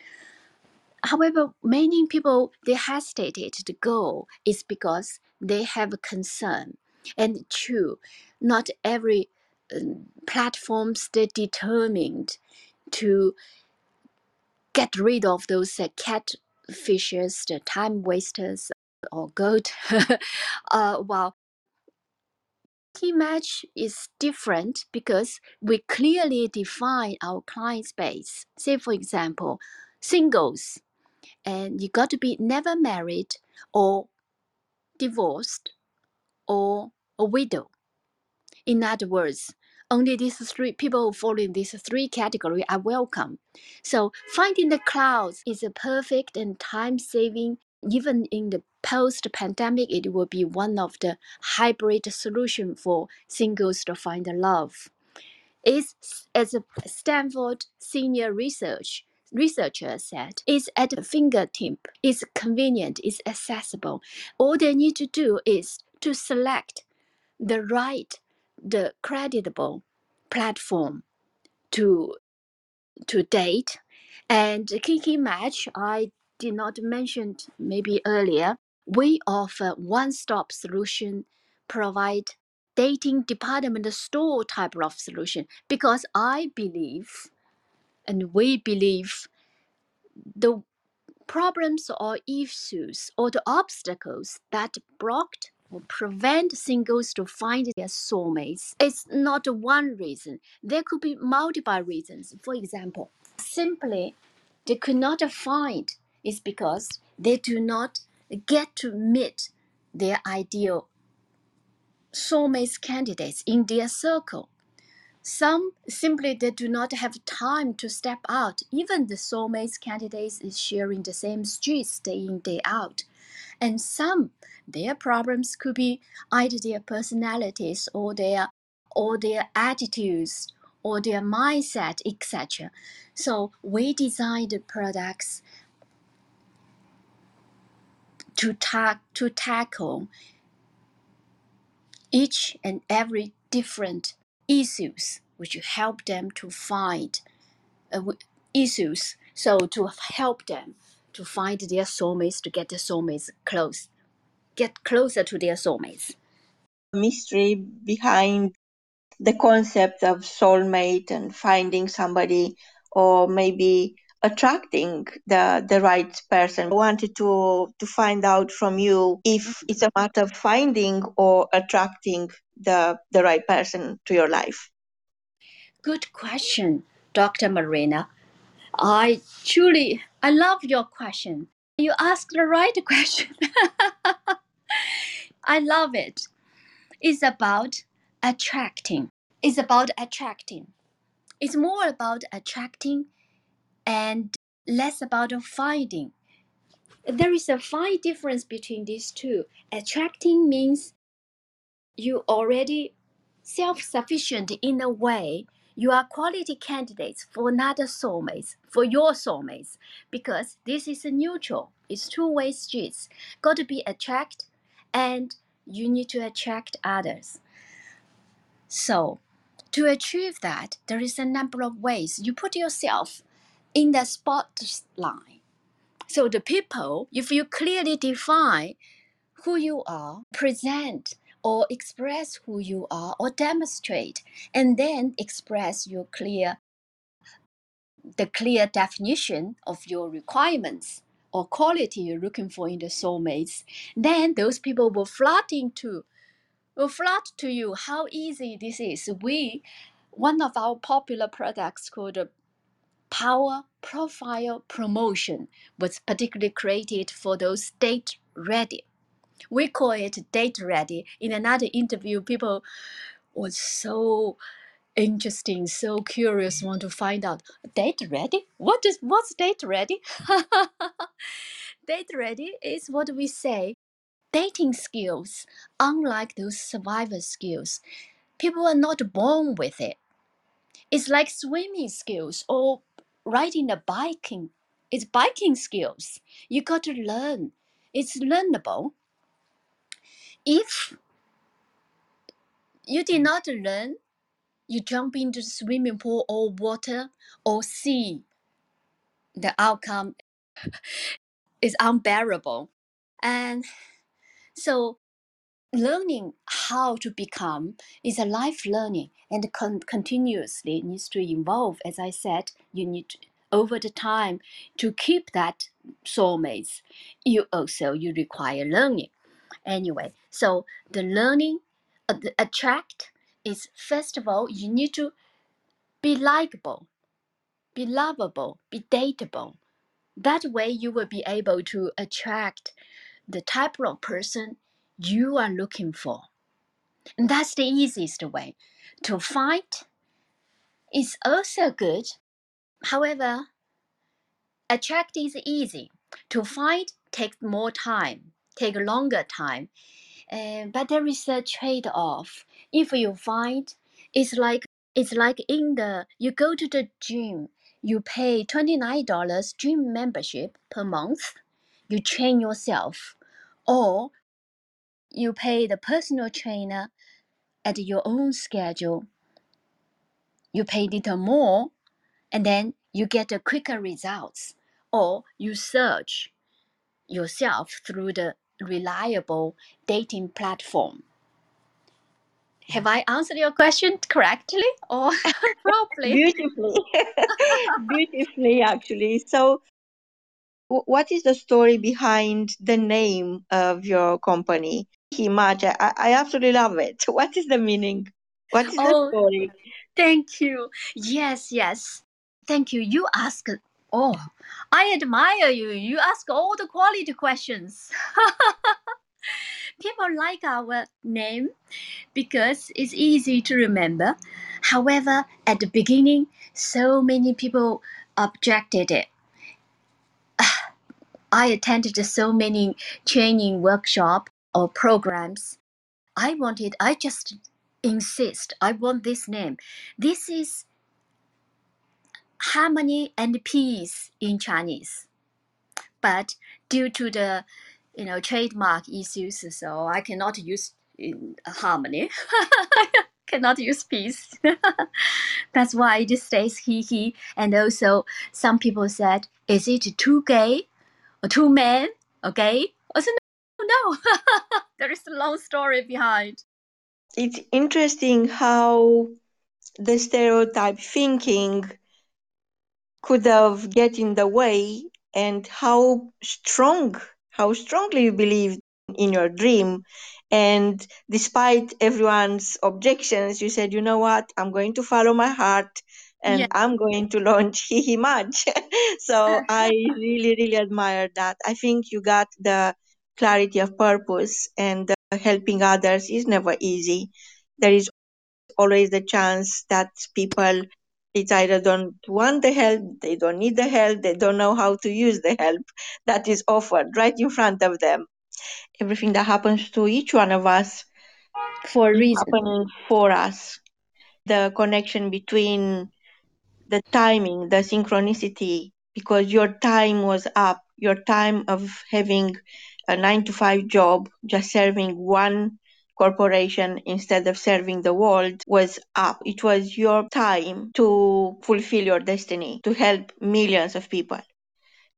however many people they hesitated to go is because they have a concern and true not every um, platforms they determined to get rid of those uh, catfishes, the time wasters, or goat. uh, while key match is different because we clearly define our client base. Say, for example, singles, and you got to be never married or divorced or a widow. In other words, only these three people who fall in these three categories are welcome. So finding the clouds is a perfect and time-saving. Even in the post-pandemic, it will be one of the hybrid solution for singles to find love. It's as a Stanford senior research researcher said, is at the fingertip, it's convenient, it's accessible. All they need to do is to select the right, the creditable platform to to date. And He He Match, I did not mention maybe earlier, We offer one-stop solution, provide dating department store type of solution because I believe and we believe the problems or issues or the obstacles that blocked or prevent singles to find their soulmates. Is not one reason. There could be multiple reasons. For example simply they could not find is because they do not get to meet their ideal soulmates candidates in their circle some simply they do not have time to step out. Even the soulmates candidates is sharing the same streets day in, day out. And some their problems could be either their personalities or their or their attitudes or their mindset, etc. So we designed the products to ta- to tackle each and every different issues, which you help them to find uh, issues. So to help them to find their soulmates, to get their soulmates close, get closer to their soulmates. Mystery behind the concept of soulmate and finding somebody or maybe attracting the the right person. I wanted to to find out from you if it's a matter of finding or attracting the the right person to your life. Good question, Dr. Marina. I truly, I love your question. You asked the right question. I love it. It's about attracting. It's about attracting. It's more about attracting and less about finding. There is a fine difference between these two. Attracting means you already self-sufficient in a way. You are quality candidates for another soulmates for your soulmates because this is a neutral. It's two-way streets. Got to be attract and you need to attract others. So to achieve that there is a number of ways. You put yourself in the spotlight so the people if you clearly define who you are, present or express who you are or demonstrate, and then express your clear the clear definition of your requirements or quality you're looking for in the soulmates, then those people will flood into will flood to you how easy this is. We one of our popular products called Power Profile Promotion was particularly created for those date ready we call it date ready. In another interview, people was so interesting, so curious, want to find out date ready. What is what's date ready? date ready is what we say dating skills. Unlike those survival skills, people are not born with it. It's like swimming skills or riding a biking. It's biking skills. You got to learn. It's learnable. If you did not learn, you jump into the swimming pool or water or sea. The outcome is unbearable. And so learning how to become is a life learning and con- continuously needs to evolve. As I said, you need to, over the time to keep that soulmates. You also you require learning. Anyway, so the learning, uh, the attract is first of all you need to be likable, be lovable, be dateable. That way you will be able to attract the type of person you are looking for. And that's the easiest way. To find is also good. However, attract is easy. To find takes more time, take longer time. Uh, but there is a trade-off. If you find it's like it's like in the you go to the gym, you pay $29 gym membership per month, you train yourself, or you pay the personal trainer at your own schedule. You pay a little more and then you get a quicker results. Or you search yourself through the reliable dating platform. Have I answered your question correctly or probably? Beautifully, beautifully, actually. So, what is the story behind the name of your company? He Match, I, I absolutely love it. What is the meaning? What is the Oh, story? thank you. Yes, yes. Thank you. You ask. Oh, I admire you. You ask all the quality questions. People like our name because it's easy to remember. However, at the beginning, so many people objected it. I attended so many training workshop or programs. I wanted, I just insist, I want this name. This is harmony and peace in Chinese. But due to the you know trademark issues, so I cannot use harmony. cannot use peace. That's why it stays he he. And also some people said, is it too gay man or gay? I said no no. there is a long story behind. It's interesting how the stereotype thinking could have get in the way and how strong how strongly you believed in your dream and despite everyone's objections you said you know what i'm going to follow my heart and Yeah. i'm going to launch He He Match. so i really really admire that i think you got the clarity of purpose and uh, helping others is never easy there is always the chance that people it's either don't want the help, they don't need the help, they don't know how to use the help that is offered right in front of them. Everything that happens to each one of us For a reason. happening for us. The connection between the timing, the synchronicity, because your time was up, your time of having a nine to five job, just serving one corporation instead of serving the world was up. It was your time to fulfill your destiny, to help millions of people.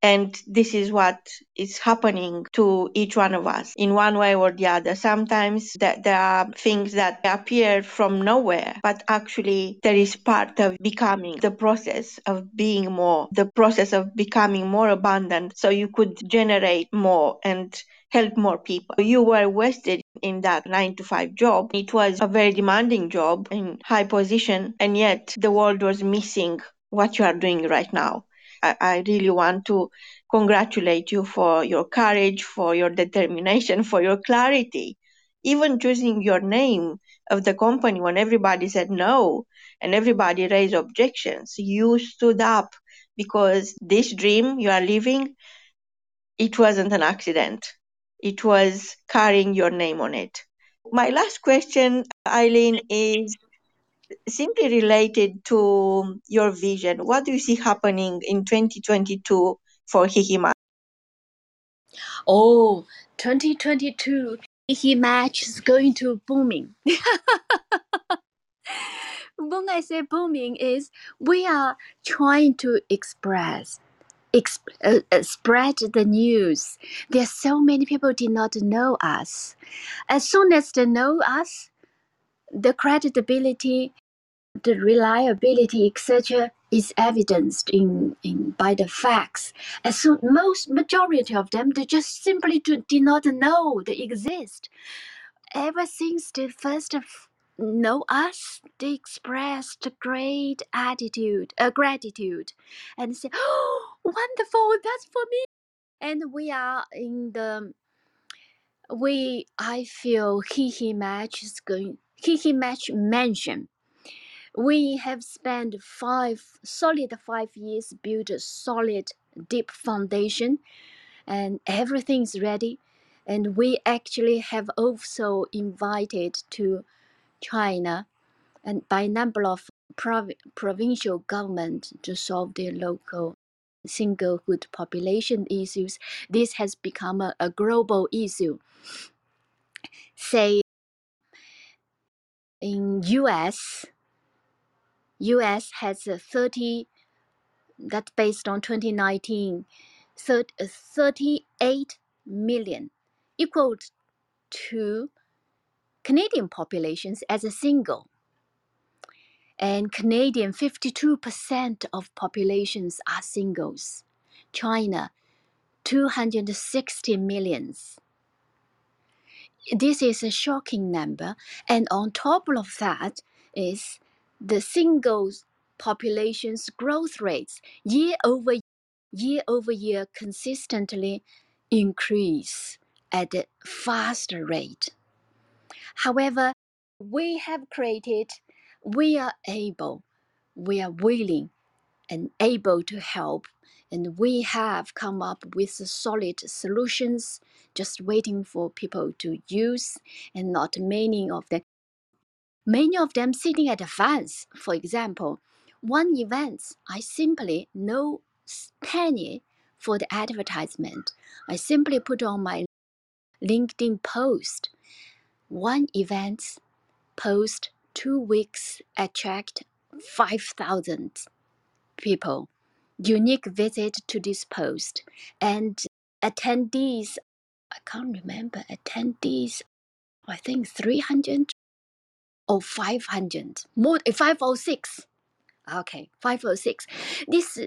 And this is what is happening to each one of us in one way or the other. Sometimes that there are things that appear from nowhere, but actually there is part of becoming the process of being more, the process of becoming more abundant so you could generate more and help more people. You were wasted in that nine to five job. It was a very demanding job in high position, and yet the world was missing what you are doing right now. I, I really want to congratulate you for your courage, for your determination, for your clarity. Even choosing your name of the company when everybody said no and everybody raised objections, you stood up because this dream you are living, it wasn't an accident. It was carrying your name on it. My last question, Eileen, is simply related to your vision. What do you see happening in 2022 for He He Match? Oh, 2022, he match is going to booming. when I say booming, is we are trying to express, exp- uh, uh, spread the news. There are so many people did not know us. As soon as they know us, the credibility, the reliability, etc., is evidenced in, in by the facts. As soon most majority of them, they just simply do, did not know they exist ever since they first know us, they expressed great attitude, uh, gratitude, and say, "Oh, wonderful! That's for me." And we are in the we. I feel He He Match is going. He He Match Mansion. We have spent five solid five years build a solid deep foundation, and everything's ready. And we actually have also invited to China and by number of prov- provincial government to solve their local singlehood population issues. This has become a, a global issue. Say in US, US has a 30 that based on 2019, thir- uh, 38 million equal to Canadian populations as a single. And Canadian 52% of populations are singles. China 260 millions. This is a shocking number. And on top of that is the single population's growth rates year over year over year consistently increase at a faster rate. However, we have created, we are able, we are willing and able to help, and we have come up with solid solutions just waiting for people to use, and not many of them. Many of them sitting at advance. For example, one event I simply no penny for the advertisement. I simply put on my LinkedIn post. One event post two weeks attract 5,000 people. Unique visit to this post and attendees. I can't remember attendees. I think 300 or 500 more eh, 506 okay 506 this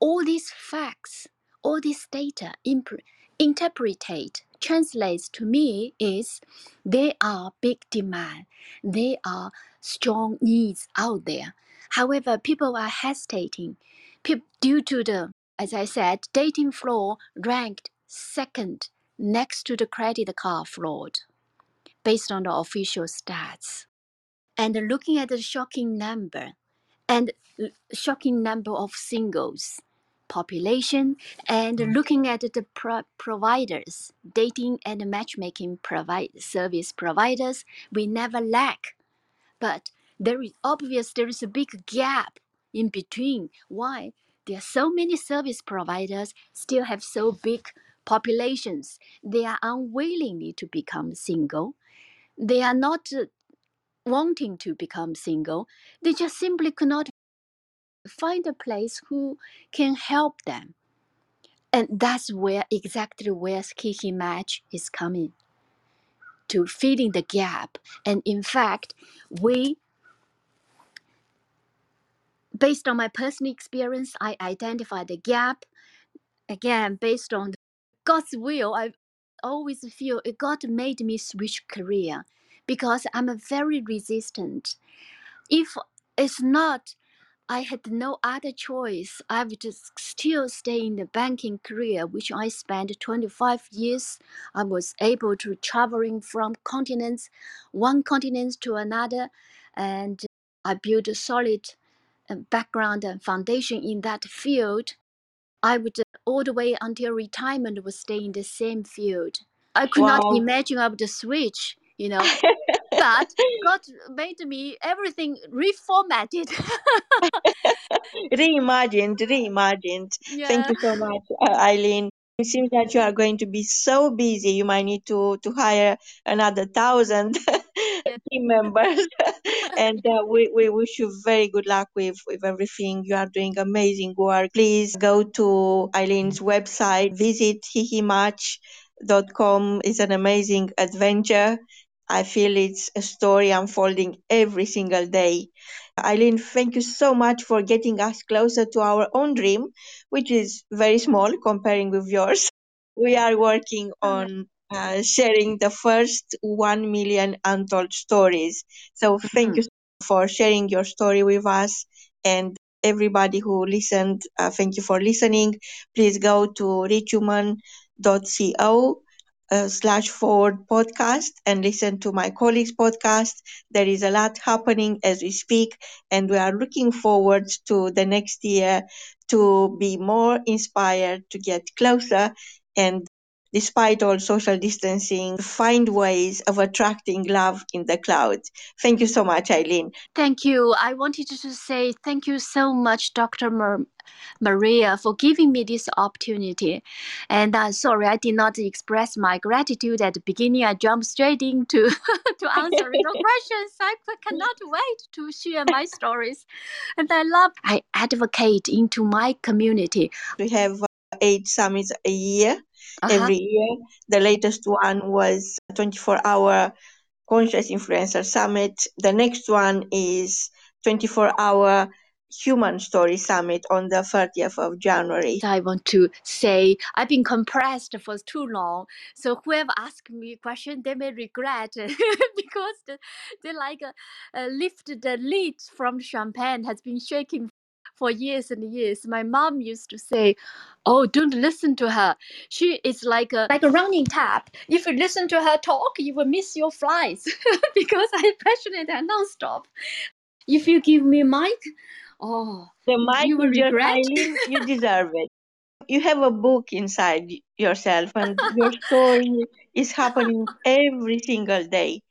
all these facts all this data imp- interpreted translates to me is there are big demand. There are strong needs out there. However people are hesitating. Pe- due to the as i said dating floor ranked second next to the credit card fraud based on the official stats and looking at the shocking number and shocking number of singles population and looking at the pro- providers dating and matchmaking provide service providers we never lack. But there is obvious there is a big gap in between why there are so many service providers still have so big populations. They are unwilling to become single. They are not uh, wanting to become single, they mm-hmm. just simply could not find a place who can help them. And that's where exactly where He He Match is coming to filling the gap. And in fact, we, based on my personal experience, I identified the gap. Again, based on God's will, I always feel God made me switch career because I'm very resistant. If it's not I had no other choice. I would just still stay in the banking career, which I spent 25 years. I was able to traveling from continents, one continent to another, and I built a solid uh, background and foundation in that field. I would uh, all the way until retirement would stay in the same field. I could not imagine I would switch, you know. but God made me everything reformatted. reimagined, reimagined. Thank you so much, uh, Eileen. It seems that you are going to be so busy. You might need to, to hire another thousand team members. and uh, we, we wish you very good luck with, with everything. You are doing amazing work. Please go to Eileen's website, visit hihimatch.com. It's an amazing adventure. I feel it's a story unfolding every single day. Eileen, thank you so much for getting us closer to our own dream, which is very small comparing with yours. We are working on uh, sharing the first 1 million untold stories. So thank Mhm. you for sharing your story with us and everybody who listened. Uh, thank you for listening. Please go to richwoman.co uh, slash forward podcast and listen to my colleagues podcast. There is a lot happening as we speak and we are looking forward to the next year to be more inspired to get closer and despite all social distancing find ways of attracting love in the cloud thank you so much eileen Thank you. I wanted to say thank you so much, Dr. Mar- Maria, for giving me this opportunity. And I'm sorry I did not express my gratitude at the beginning. I jumped straight into to answering your questions. I cannot wait to share my stories. And I love I advocate into my community. we have eight summits a year, Uh-huh. every year. The latest one was 24 hour conscious influencer summit. The next one is 24 hour human story summit on the 30th of January. I want to say I've been compressed for too long. So whoever asks me a question, they may regret because the, they like uh, uh, lifted the lid from champagne has been shaking for years and years. My mom used to say, "Oh, don't listen to her. She is like a like a running tap. If you listen to her talk, you will miss your flights because I'm passionate and nonstop. If you give me mic, oh, The mic you will is yours, regret." Eileen. You deserve it. You have a book inside yourself, and your story is happening every single day.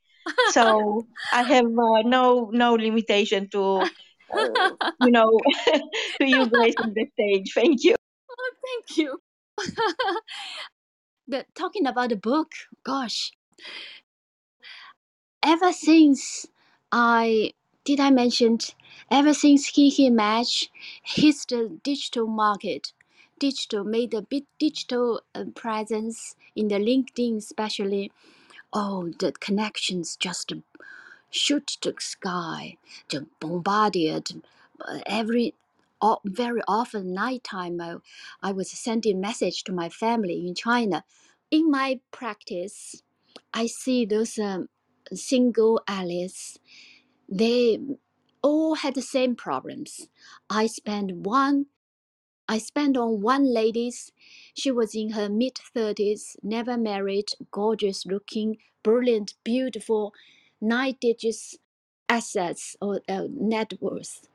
So I have uh, no no limitation to uh, you know to you gracing the stage. Thank you. Thank you. the, talking about the book, gosh, ever since I did I mentioned ever since he he match his the digital market, digital made a big digital uh, presence in the LinkedIn especially. Oh, the connections just shoot to the sky, just bombarded uh, every. very often nighttime I, I was sending message to my family in China. In my practice, I see those um, single allies. They all had the same problems. I spent one. I spent on one lady's. She was in her mid thirties, never married, gorgeous looking, brilliant, beautiful, nine digits assets or uh, net worth,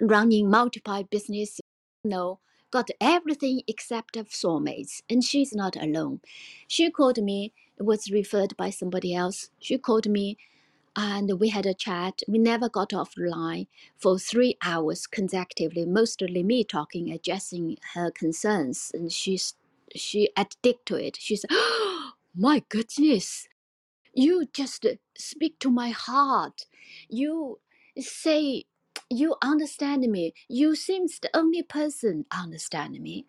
running multiple business. No, got everything except of soulmates, and she's not alone. She called me. It was referred by somebody else. She called me and we had a chat. We never got off the line for three hours consecutively, mostly me talking, addressing her concerns, and she's she addict to it. She said, oh, "My goodness, you just speak to my heart. You say." You understand me. You seems the only person understand me.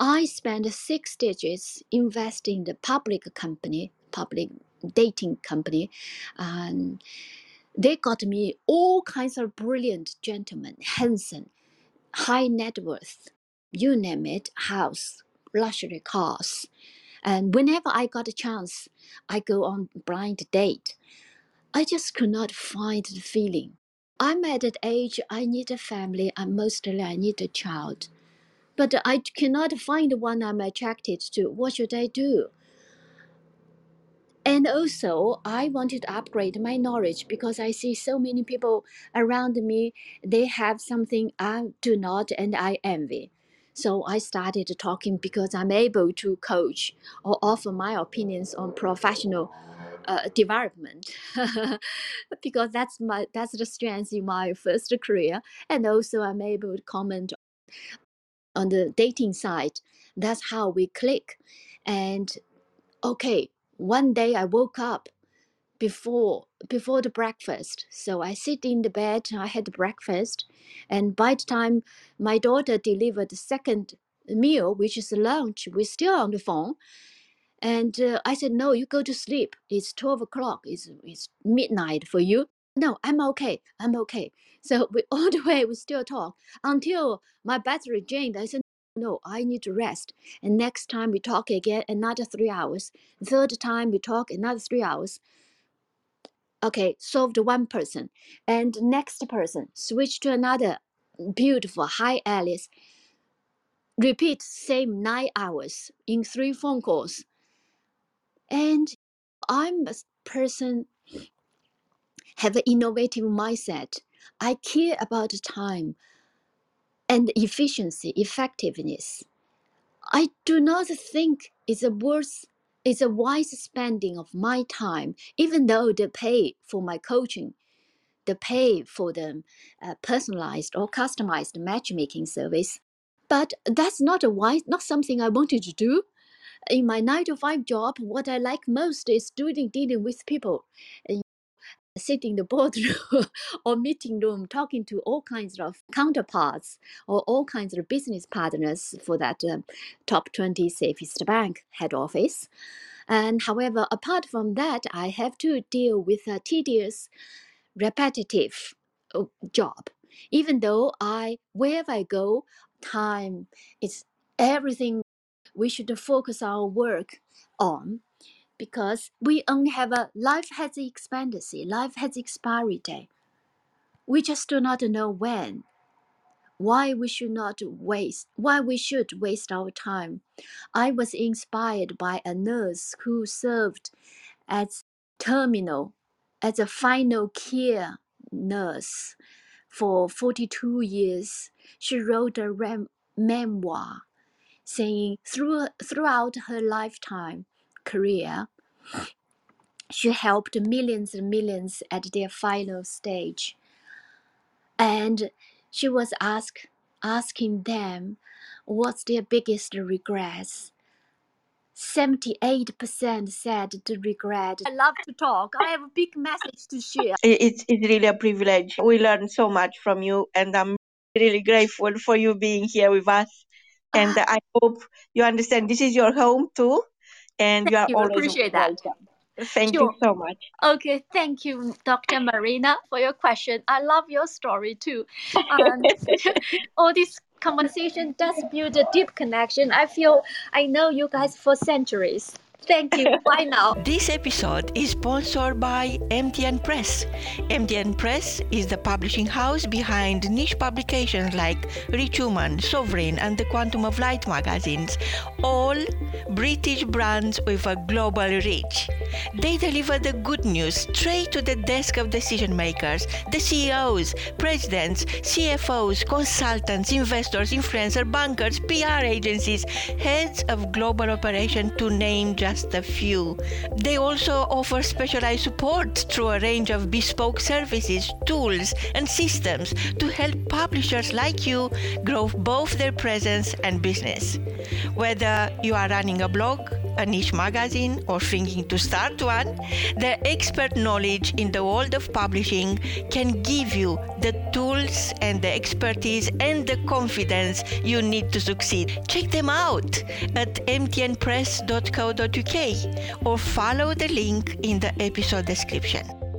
I spent six digits investing in the public company, public dating company, and they got me all kinds of brilliant gentlemen, handsome, high net worth, you name it, house, luxury cars. And whenever I got a chance, I go on blind date. I just could not find the feeling. I'm at that age, I need a family, and mostly I need a child. But I cannot find the one I'm attracted to. What should I do? And also, I wanted to upgrade my knowledge because I see so many people around me, they have something I do not and I envy. So I started talking because I'm able to coach or offer my opinions on professional uh, development. Because that's my that's the strength in my first career. And also I'm able to comment on the dating side that's how we click. And okay one day I woke up before before the breakfast. So I sit in the bed, I had breakfast, and by the time my daughter delivered the second meal, which is lunch, we're still on the phone. And uh, I said, "No, you go to sleep. It's twelve o'clock. It's it's midnight for you." No, I'm okay. I'm okay. So we all the way we still talk until my battery drained. I said, "No, I need to rest." And next time we talk again, another three hours. Third time we talk, another three hours okay solved one person. And next person switch to another beautiful hi alice repeat same nine hours in three phone calls. And i'm a person have an innovative mindset. I care about time and efficiency effectiveness. I do not think it's a worth it's a wise spending of my time even though the pay for my coaching the pay for the uh, personalized or customized matchmaking service. But that's not a wise, not something I wanted to do. In my nine to five job, what I like most is doing dealing with people, sitting in the boardroom or meeting room talking to all kinds of counterparts or all kinds of business partners for that um, top 20 safest bank head office. And however, apart from that, I have to deal with a tedious, repetitive uh, job. Even though I, wherever I go, time is everything we should focus our work on because we only have a life has expectancy, life has expiry day. We just do not know when. Why we should not waste why we should waste our time. I was inspired by a nurse who served as terminal as a final care nurse for 42 years. She wrote a rem- memoir saying through, throughout her lifetime career, she helped millions and millions at their final stage. And she was asked, asking them what's their biggest regrets. 78% said the regret. I love to talk. I have a big message to share. It's, it's really a privilege. We learn so much from you, and I'm really grateful for you being here with us. And ah. I hope you understand this is your home too, and you are you. always Appreciate that. Thank Sure. you so much. Okay, thank you, Dr. Marina, for your question. I love your story too. Um, all this conversation does build a deep connection. I feel I know you guys for centuries. Thank you. Bye now. This episode is sponsored by MTN Press. MTN Press is the publishing house behind niche publications like Rich Woman, Sovereign, and the Quantum of Light magazines, all British brands with a global reach. They deliver the good news straight to the desk of decision makers, the CEOs, presidents, CFOs, consultants, investors, influencers, bankers, PR agencies, heads of global operation, to name just a few. They also offer specialized support through a range of bespoke services, tools, and systems to help publishers like you grow both their presence and business. Whether you are running a blog, a niche magazine, or thinking to start one, their expert knowledge in the world of publishing can give you the tools and the expertise and the confidence you need to succeed. Check them out at mtnpress.co.uk or follow the link in the episode description.